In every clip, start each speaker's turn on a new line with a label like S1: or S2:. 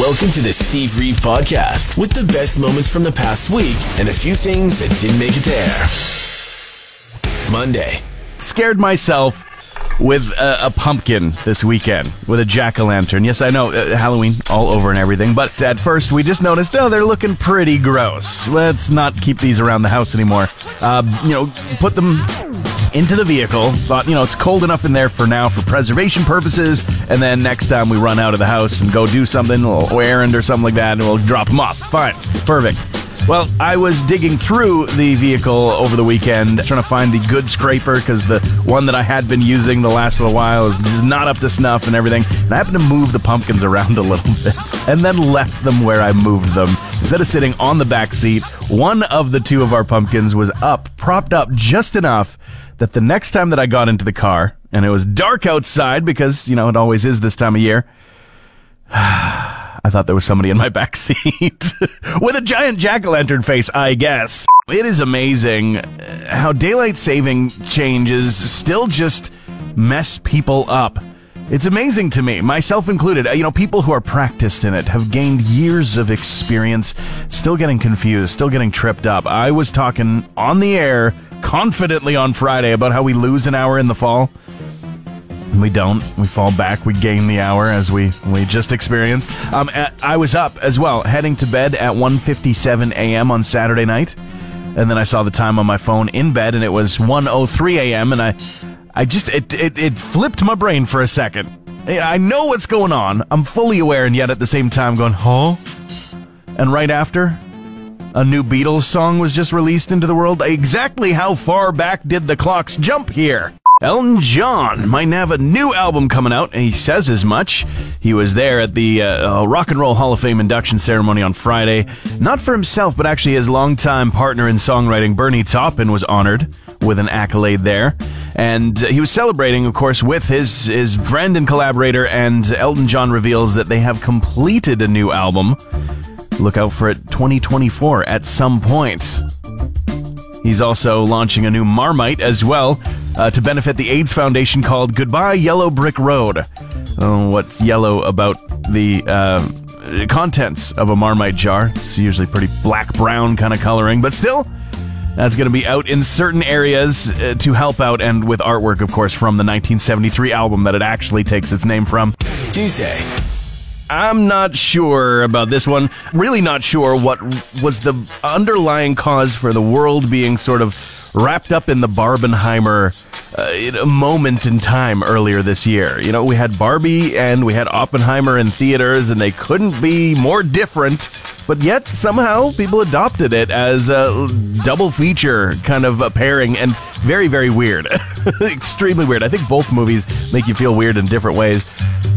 S1: Welcome to the Steve Reeve Podcast with the best moments from the past week and a few things that didn't make it to air. Monday.
S2: Scared myself with a, a, pumpkin this weekend with a jack o' lantern. Yes, I know uh, Halloween all over and everything, but at first we just noticed, oh, they're looking pretty gross. Let's not keep these around the house anymore. Uh, you know, put them into the vehicle. Thought, you know, it's cold enough in there for now for preservation purposes, and then next time we run out of the house and go do something, a little errand or something like that, and we'll drop them off. Fine, perfect. Well, I was digging through the vehicle over the weekend, trying to find the good scraper because the one that I had been using the last little while is just not up to snuff and everything. And I happened to move the pumpkins around a little bit and then left them where I moved them. Instead of sitting on the back seat, one of the two of our pumpkins was up, propped up just enough that the next time that I got into the car, and it was dark outside because, you know, it always is this time of year. I thought there was somebody in my back seat with a giant jack o' lantern face, I guess. It is amazing uh, how daylight saving changes still just mess people up. It's amazing to me, myself included. Uh, you know, people who are practiced in it have gained years of experience, still getting confused, still getting tripped up. I was talking on the air confidently on Friday about how we lose an hour in the fall. We don't. We fall back. We gain the hour as we we just experienced. Um, I was up as well, heading to bed at 1:57 a.m. on Saturday night, and then I saw the time on my phone in bed, and it was 1:03 a.m. And I, I just it, it it flipped my brain for a second. I know what's going on. I'm fully aware, and yet at the same time going, huh? And right after, a new Beatles song was just released into the world. Exactly how far back did the clocks jump here? Elton John might have a new album coming out, and he says as much. He was there at the uh, uh, Rock and Roll Hall of Fame induction ceremony on Friday. Not for himself, but actually his longtime partner in songwriting, Bernie Taupin, was honored with an accolade there. And he was celebrating, of course, with his, his friend and collaborator, and Elton John reveals that they have completed a new album. Look out for it 2024 at some point. He's also launching a new Marmite as well uh, to benefit the AIDS Foundation called Goodbye Yellow Brick Road. Oh, what's yellow about the uh, contents of a Marmite jar? It's usually pretty black brown kind of coloring, but still, that's going to be out in certain areas uh, to help out, and with artwork, of course, from the 1973 album that it actually takes its name from.
S1: Tuesday.
S2: I'm not sure about this one. Really not sure what was the underlying cause for the world being sort of wrapped up in the Barbenheimer uh, moment in time earlier this year. You know, we had Barbie and we had Oppenheimer in theaters, and they couldn't be more different, but yet somehow people adopted it as a double feature kind of a pairing, and very, very weird. Extremely weird. I think both movies make you feel weird in different ways,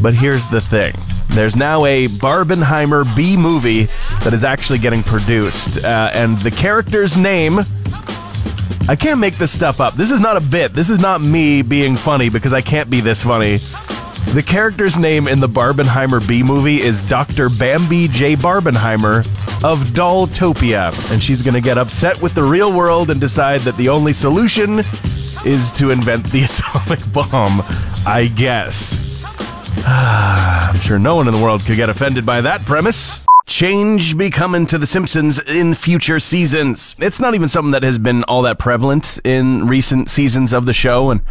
S2: but here's the thing. There's now a Barbenheimer B movie that is actually getting produced, uh, and the character's name I can't make this stuff up. This is not a bit. This is not me being funny because I can't be this funny. The character's name in the Barbenheimer B movie is Dr. Bambi J. Barbenheimer of Dolltopia, and she's going to get upset with the real world and decide that the only solution is to invent the atomic bomb, I guess. I'm sure no one in the world could get offended by that premise. Change be coming to The Simpsons in future seasons. It's not even something that has been all that prevalent in recent seasons of the show, and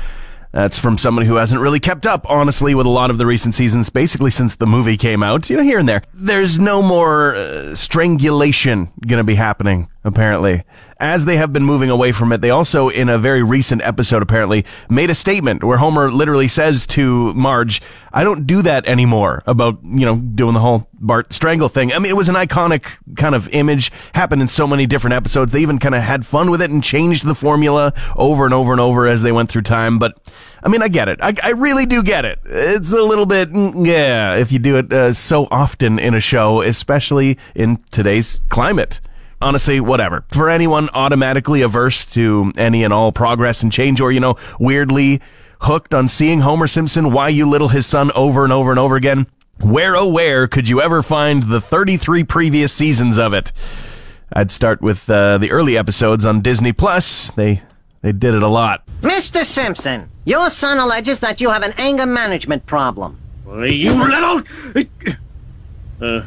S2: that's from someone who hasn't really kept up, honestly, with a lot of the recent seasons, basically since the movie came out, you know, here and there. There's no more uh, strangulation gonna be happening apparently. As they have been moving away from it, they also, in a very recent episode, apparently, made a statement where Homer literally says to Marge, I don't do that anymore about, you know, doing the whole Bart strangle thing. I mean, it was an iconic kind of image, happened in so many different episodes. They even kind of had fun with it and changed the formula over and over and over as they went through time. But, I mean, I get it. I, I really do get it. It's a little bit, mm, yeah, if you do it uh, so often in a show, especially in today's climate honestly, whatever. For anyone automatically averse to any and all progress and change, or, you know, weirdly hooked on seeing Homer Simpson, Why You Little His Son over and over and over again, where oh where could you ever find the 33 previous seasons of it? I'd start with uh, the early episodes on Disney Plus. They they did it a lot.
S3: Mr. Simpson, your son alleges that you have an anger management problem.
S4: You little. Uh,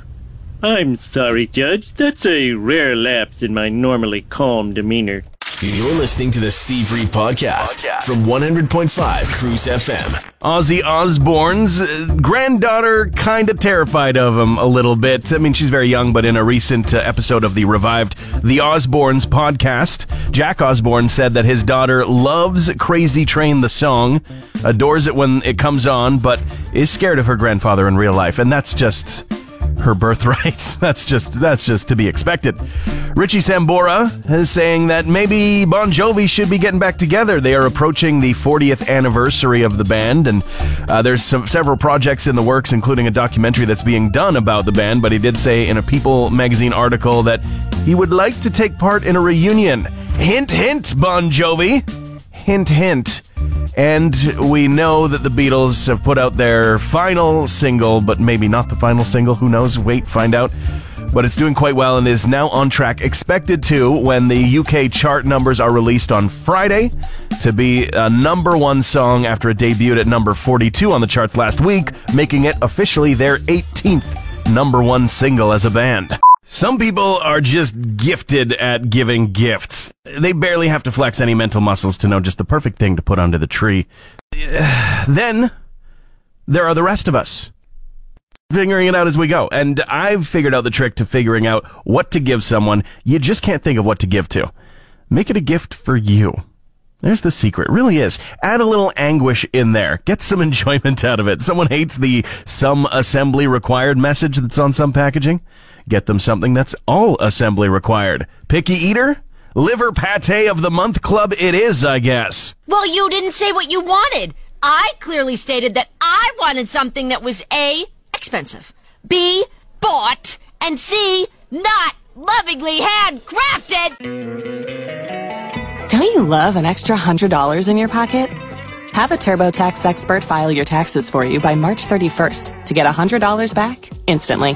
S4: I'm sorry, Judge. That's a rare lapse in my normally calm demeanor.
S1: You're listening to the Steve Reeve Podcast, from 100.5 Cruise FM.
S2: Ozzy Osbourne's uh, granddaughter kind of terrified of him a little bit. I mean, she's very young, but in a recent uh, episode of the revived The Osbournes podcast, Jack Osbourne said that his daughter loves Crazy Train the song, adores it when it comes on, but is scared of her grandfather in real life. And that's just her birthright. that's just that's just to be expected. Richie Sambora is saying that maybe Bon Jovi should be getting back together. They are approaching the 40th anniversary of the band, and uh, there's some, several projects in the works, including a documentary that's being done about the band. But he did say in a People magazine article that he would like to take part in a reunion. Hint, hint, Bon Jovi. Hint, hint. And we know that the Beatles have put out their final single, but maybe not the final single. Who knows? Wait, find out. But it's doing quite well and is now on track, expected to, when the UK chart numbers are released on Friday, to be a number one song after it debuted at number 42 on the charts last week, making it officially their 18th number one single as a band. Some people are just gifted at giving gifts. They barely have to flex any mental muscles to know just the perfect thing to put under the tree. Then there are the rest of us. Figuring it out as we go. And I've figured out the trick to figuring out what to give someone. You just can't think of what to give to. Make it a gift for you. There's the secret. It really is. Add a little anguish in there. Get some enjoyment out of it. Someone hates the some assembly required message that's on some packaging. Get them something that's all assembly required. Picky eater? Liver pate of the month club it is, I guess.
S5: Well, you didn't say what you wanted. I clearly stated that I wanted something that was A, expensive, B, bought, and C, not lovingly handcrafted.
S6: Don't you love an extra $100 in your pocket? Have a TurboTax expert file your taxes for you by March 31st to get $100 back instantly.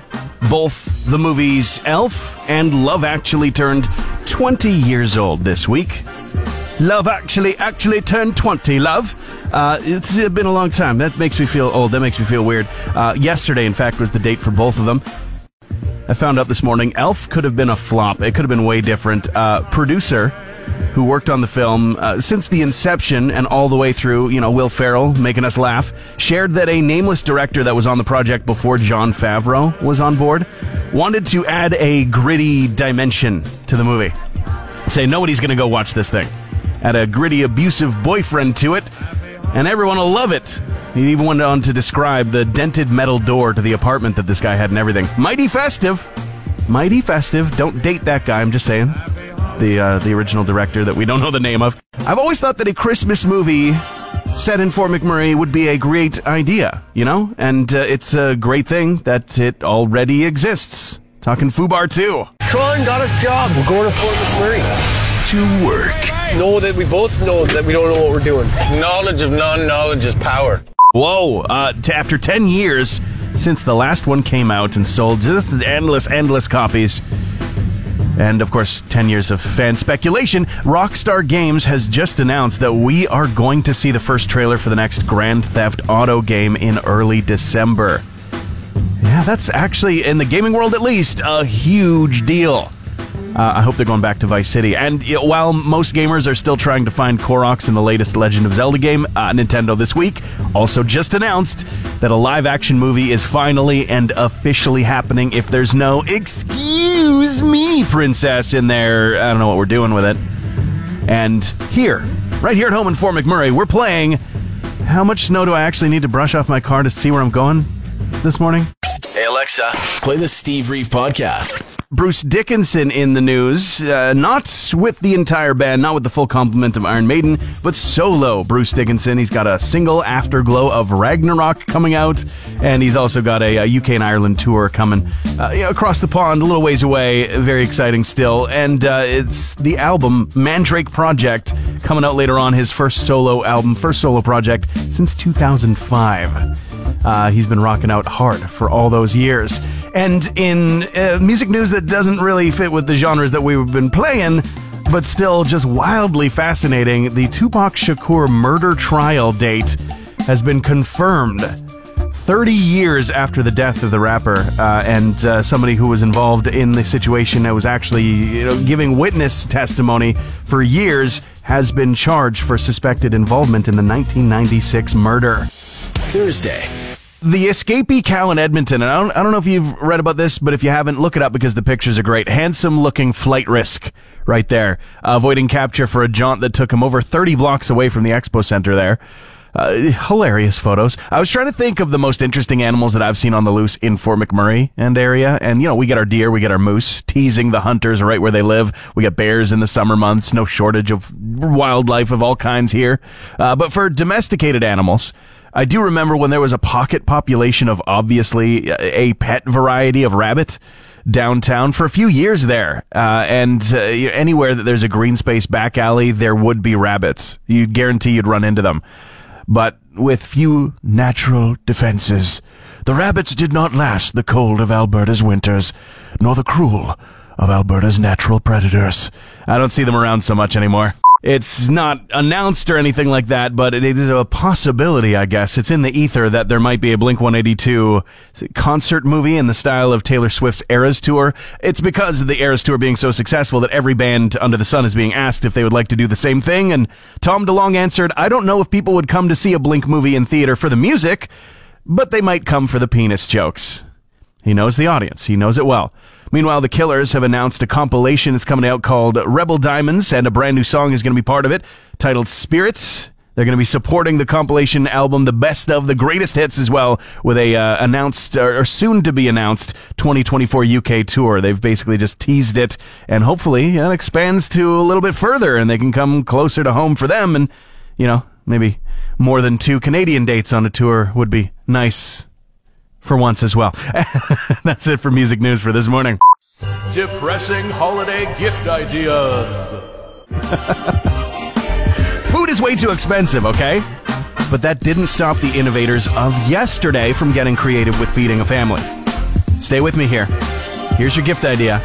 S2: Both the movies Elf and Love Actually turned 20 years old this week. Love Actually actually turned 20, love. Uh, it's been a long time. That makes me feel old. That makes me feel weird. Uh, yesterday, in fact, was the date for both of them. I found out this morning Elf could have been a flop. It could have been way different. Uh, producer who worked on the film uh, since the inception and all the way through, you know, Will Ferrell making us laugh, shared that a nameless director that was on the project before Jon Favreau was on board wanted to add a gritty dimension to the movie. Say nobody's going to go watch this thing. Add a gritty, abusive boyfriend to it, and everyone will love it. He even went on to describe the dented metal door to the apartment that this guy had and everything. Mighty festive. Mighty festive. Don't date that guy, I'm just saying. The, uh, the original director that we don't know the name of. I've always thought that a Christmas movie set in Fort McMurray would be a great idea, you know? And uh, it's a great thing that it already exists. Talking FUBAR 2.
S7: Tron got a job. We're going to Fort McMurray.
S1: to work.
S7: Know that we both know that we don't know what we're doing. Knowledge of non-knowledge is power.
S2: Whoa! Uh, t- after ten years since the last one came out and sold just endless, endless copies, And of course, 10 years of fan speculation. Rockstar Games has just announced that we are going to see the first trailer for the next Grand Theft Auto game in early December. Yeah, that's actually, in the gaming world at least, a huge deal. Uh, I hope they're going back to Vice City. And you know, while most gamers are still trying to find Koroks in the latest Legend of Zelda game, uh, Nintendo this week also just announced that a live action movie is finally and officially happening if there's no excuse me princess in there. I don't know what we're doing with it. And here, right here at home in Fort McMurray, we're playing How Much Snow Do I Actually Need to Brush Off My Car to See Where I'm Going this morning?
S1: Hey Alexa, play the Steve Reeve podcast.
S2: Bruce Dickinson in the news, uh, not with the entire band, not with the full complement of Iron Maiden, but solo Bruce Dickinson. He's got a single Afterglow of Ragnarok coming out, and he's also got a, a UK and Ireland tour coming uh, across the pond, a little ways away. Very exciting still. And uh, it's the album Mandrake Project coming out later on, his first solo album, first solo project since 2005. Uh, he's been rocking out hard for all those years. And in uh, music news that doesn't really fit with the genres that we've been playing, but still just wildly fascinating, the Tupac Shakur murder trial date has been confirmed. 30 years after the death of the rapper, uh, and uh, somebody who was involved in the situation that was actually you know, giving witness testimony for years has been charged for suspected involvement in the 1996 murder.
S1: Thursday.
S2: The escapee cow in Edmonton, and I don't, I don't know if you've read about this, but if you haven't, look it up because the pictures are great. Handsome looking flight risk right there, uh, avoiding capture for a jaunt that took him over 30 blocks away from the expo center there. Uh, hilarious photos. I was trying to think of the most interesting animals that I've seen on the loose in Fort McMurray and area. And, you know, we get our deer, we get our moose, teasing the hunters right where they live. We get bears in the summer months, no shortage of wildlife of all kinds here. Uh, but for domesticated animals, I do remember when there was a pocket population of obviously a pet variety of rabbit downtown for a few years there. Uh, and uh, anywhere that there's a green space back alley, there would be rabbits. You'd guarantee you'd run into them. But with few natural defenses, the rabbits did not last the cold of Alberta's winters, nor the cruel of Alberta's natural predators. I don't see them around so much anymore. It's not announced or anything like that, but it is a possibility, I guess. It's in the ether that there might be a Blink 182 concert movie in the style of Taylor Swift's Eras Tour. It's because of the Eras Tour being so successful that every band under the sun is being asked if they would like to do the same thing. And Tom DeLonge answered, I don't know if people would come to see a Blink movie in theater for the music, but they might come for the penis jokes. He knows the audience. He knows it well. Meanwhile, the Killers have announced a compilation that's coming out called Rebel Diamonds, and a brand new song is going to be part of it, titled Spirits. They're going to be supporting the compilation album, the best of the greatest hits, as well, with a uh, announced or soon to be announced 2024 UK tour. They've basically just teased it, and hopefully it expands to a little bit further, and they can come closer to home for them. And you know, maybe more than two Canadian dates on a tour would be nice for once as well. That's it for music news for this morning. Depressing holiday gift ideas. Food is way too expensive, okay? But that didn't stop the innovators of yesterday from getting creative with feeding a family. Stay with me here. Here's your gift idea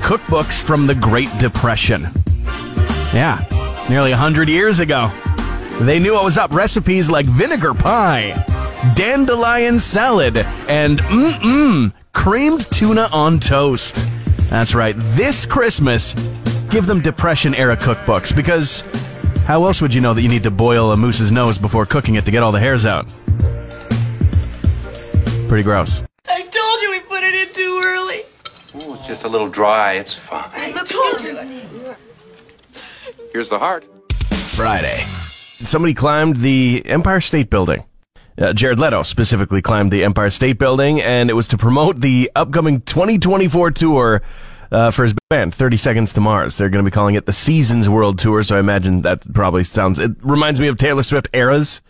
S2: cookbooks from the Great Depression. Yeah, nearly 100 years ago. They knew what was up. Recipes like vinegar pie, dandelion salad, and mm-mm, creamed tuna on toast. That's right. This Christmas, give them Depression era cookbooks because how else would you know that you need to boil a moose's nose before cooking it to get all the hairs out? Pretty gross.
S8: I told you we put it in too early.
S9: Ooh, it's just a little dry. It's fine.
S8: I told you.
S9: Here's the heart.
S1: Friday.
S2: Somebody climbed the Empire State Building. Uh, Jared Leto specifically climbed the Empire State Building, and it was to promote the upcoming 2024 tour uh, for his band, 30 Seconds to Mars. They're going to be calling it the Seasons World Tour, so I imagine that probably sounds. It reminds me of Taylor Swift eras.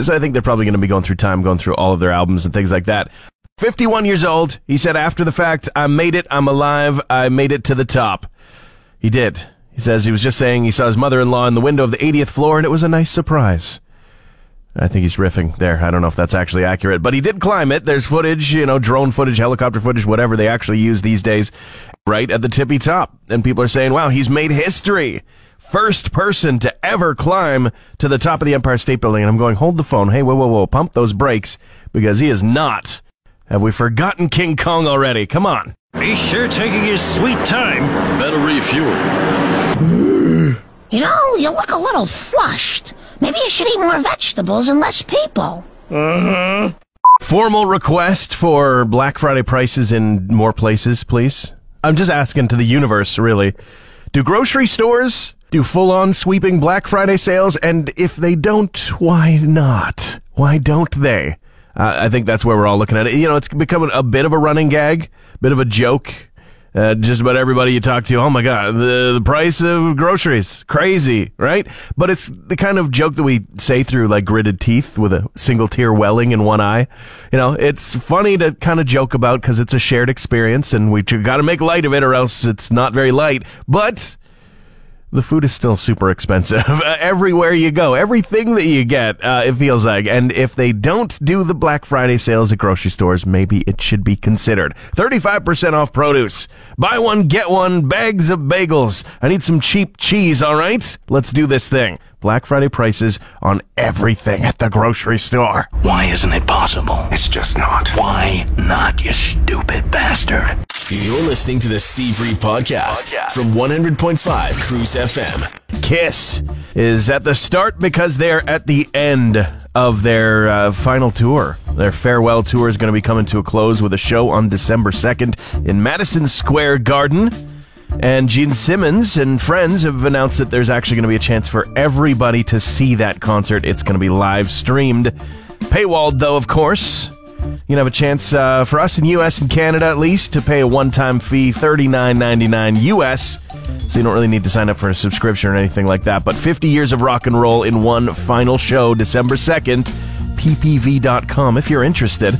S2: So I think they're probably going to be going through time, going through all of their albums and things like that. 51 years old, he said after the fact, I made it, I'm alive, I made it to the top. He did. He says he was just saying he saw his mother in law in the window of the 80th floor, and it was a nice surprise. I think he's riffing there. I don't know if that's actually accurate, but he did climb it. There's footage, you know, drone footage, helicopter footage, whatever they actually use these days, right at the tippy top. And people are saying, wow, he's made history. First person to ever climb to the top of the Empire State Building. And I'm going, hold the phone. Hey, whoa, whoa, whoa, pump those brakes because he is not. Have we forgotten King Kong already? Come on.
S10: He's sure taking his sweet time. Better refuel.
S11: You know, you look a little flushed. Maybe you should eat more vegetables and less people.
S2: Uh-huh. Formal request for Black Friday prices in more places, please. I'm just asking to the universe, really. Do grocery stores do full on sweeping Black Friday sales? And if they don't, why not? Why don't they? Uh, I think that's where we're all looking at it. You know, it's becoming a bit of a running gag, bit of a joke uh, just about everybody you talk to, oh my God, the, the price of groceries, crazy, right? But it's the kind of joke that we say through like gritted teeth with a single tear welling in one eye. You know, it's funny to kind of joke about because it's a shared experience and we've got to make light of it or else it's not very light. But the food is still super expensive everywhere you go. Everything that you get, uh, it feels like. And if they don't do the Black Friday sales at grocery stores, maybe it should be considered. 35% off produce. Buy one, get one, bags of bagels. I need some cheap cheese, all right? Let's do this thing. Black Friday prices on everything at the grocery store.
S10: Why isn't it possible?
S9: It's just not.
S10: Why not, you stupid bastard?
S1: You're listening to the Steve Reeve podcast, podcast. from 100.5 Cruise FM.
S2: Kiss is at the start because they're at the end of their uh, final tour. Their farewell tour is going to be coming to a close with a show on December 2nd in Madison Square Garden. And Gene Simmons and friends have announced that there's actually going to be a chance for everybody to see that concert. It's going to be live streamed. Paywalled, though, of course. You can have a chance uh, for us in U.S. and Canada at least to pay a one-time fee, $39.99 U.S., so you don't really need to sign up for a subscription or anything like that. But 50 years of rock and roll in one final show, December 2nd, ppv.com if you're interested.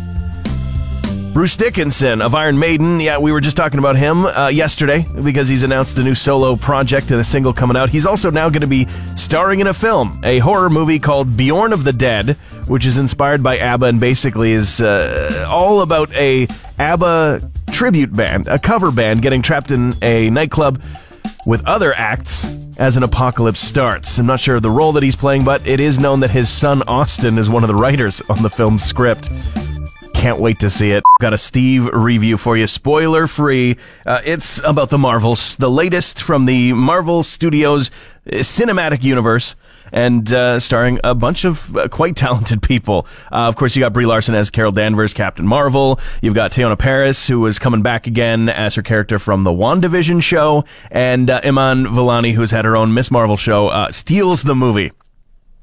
S2: Bruce Dickinson of Iron Maiden. Yeah, we were just talking about him uh, yesterday because he's announced a new solo project and a single coming out. He's also now going to be starring in a film, a horror movie called Bjorn of the Dead, which is inspired by ABBA and basically is uh, all about a ABBA tribute band, a cover band getting trapped in a nightclub with other acts as an apocalypse starts. I'm not sure of the role that he's playing, but it is known that his son Austin is one of the writers on the film's script can't wait to see it. Got a Steve review for you, spoiler free. Uh, it's about the Marvels, the latest from the Marvel Studios cinematic universe and uh, starring a bunch of uh, quite talented people. Uh, of course, you got Brie Larson as Carol Danvers, Captain Marvel. You've got Teyonah Parris, who is coming back again as her character from the WandaVision show, and uh, Iman Vellani, who's had her own Miss Marvel show, uh, steals the movie.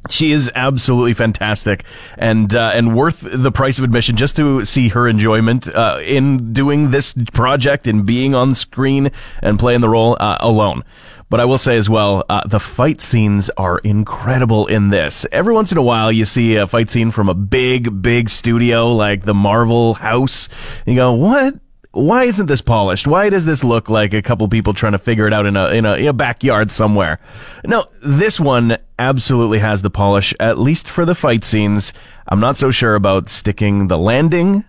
S2: She is absolutely fantastic and uh, and worth the price of admission just to see her enjoyment uh, in doing this project and being on screen and playing the role uh, alone. But I will say as well, uh, the fight scenes are incredible in this. Every once in a while, you see a fight scene from a big, big studio like the Marvel house. you go, what? Why isn't this polished? Why does this look like a couple people trying to figure it out in a, in a in a backyard somewhere? No, this one absolutely has the polish, at least for the fight scenes. I'm not so sure about sticking the landing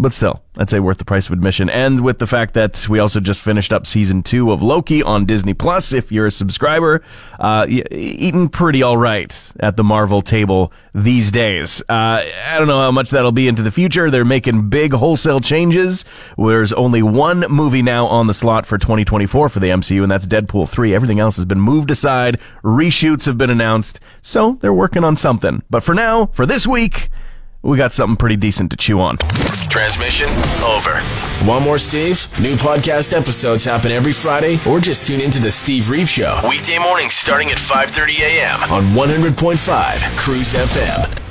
S2: but still, I'd say worth the price of admission. And with the fact that we also just finished up season two of Loki on Disney Plus, if you're a subscriber, uh, eating pretty all right at the Marvel table these days. Uh, I don't know how much that'll be into the future. They're making big wholesale changes. There's only one movie now on the slot for 2024 for the MCU, and that's Deadpool 3. Everything else has been moved aside. Reshoots have been announced. So they're working on something. But for now, for this week, we got something pretty decent to chew on.
S1: Transmission over. One more Steve? New podcast episodes happen every Friday, or just tune into the Steve Reeve Show weekday mornings starting at 5:30 a.m. on 100.5 Cruise FM.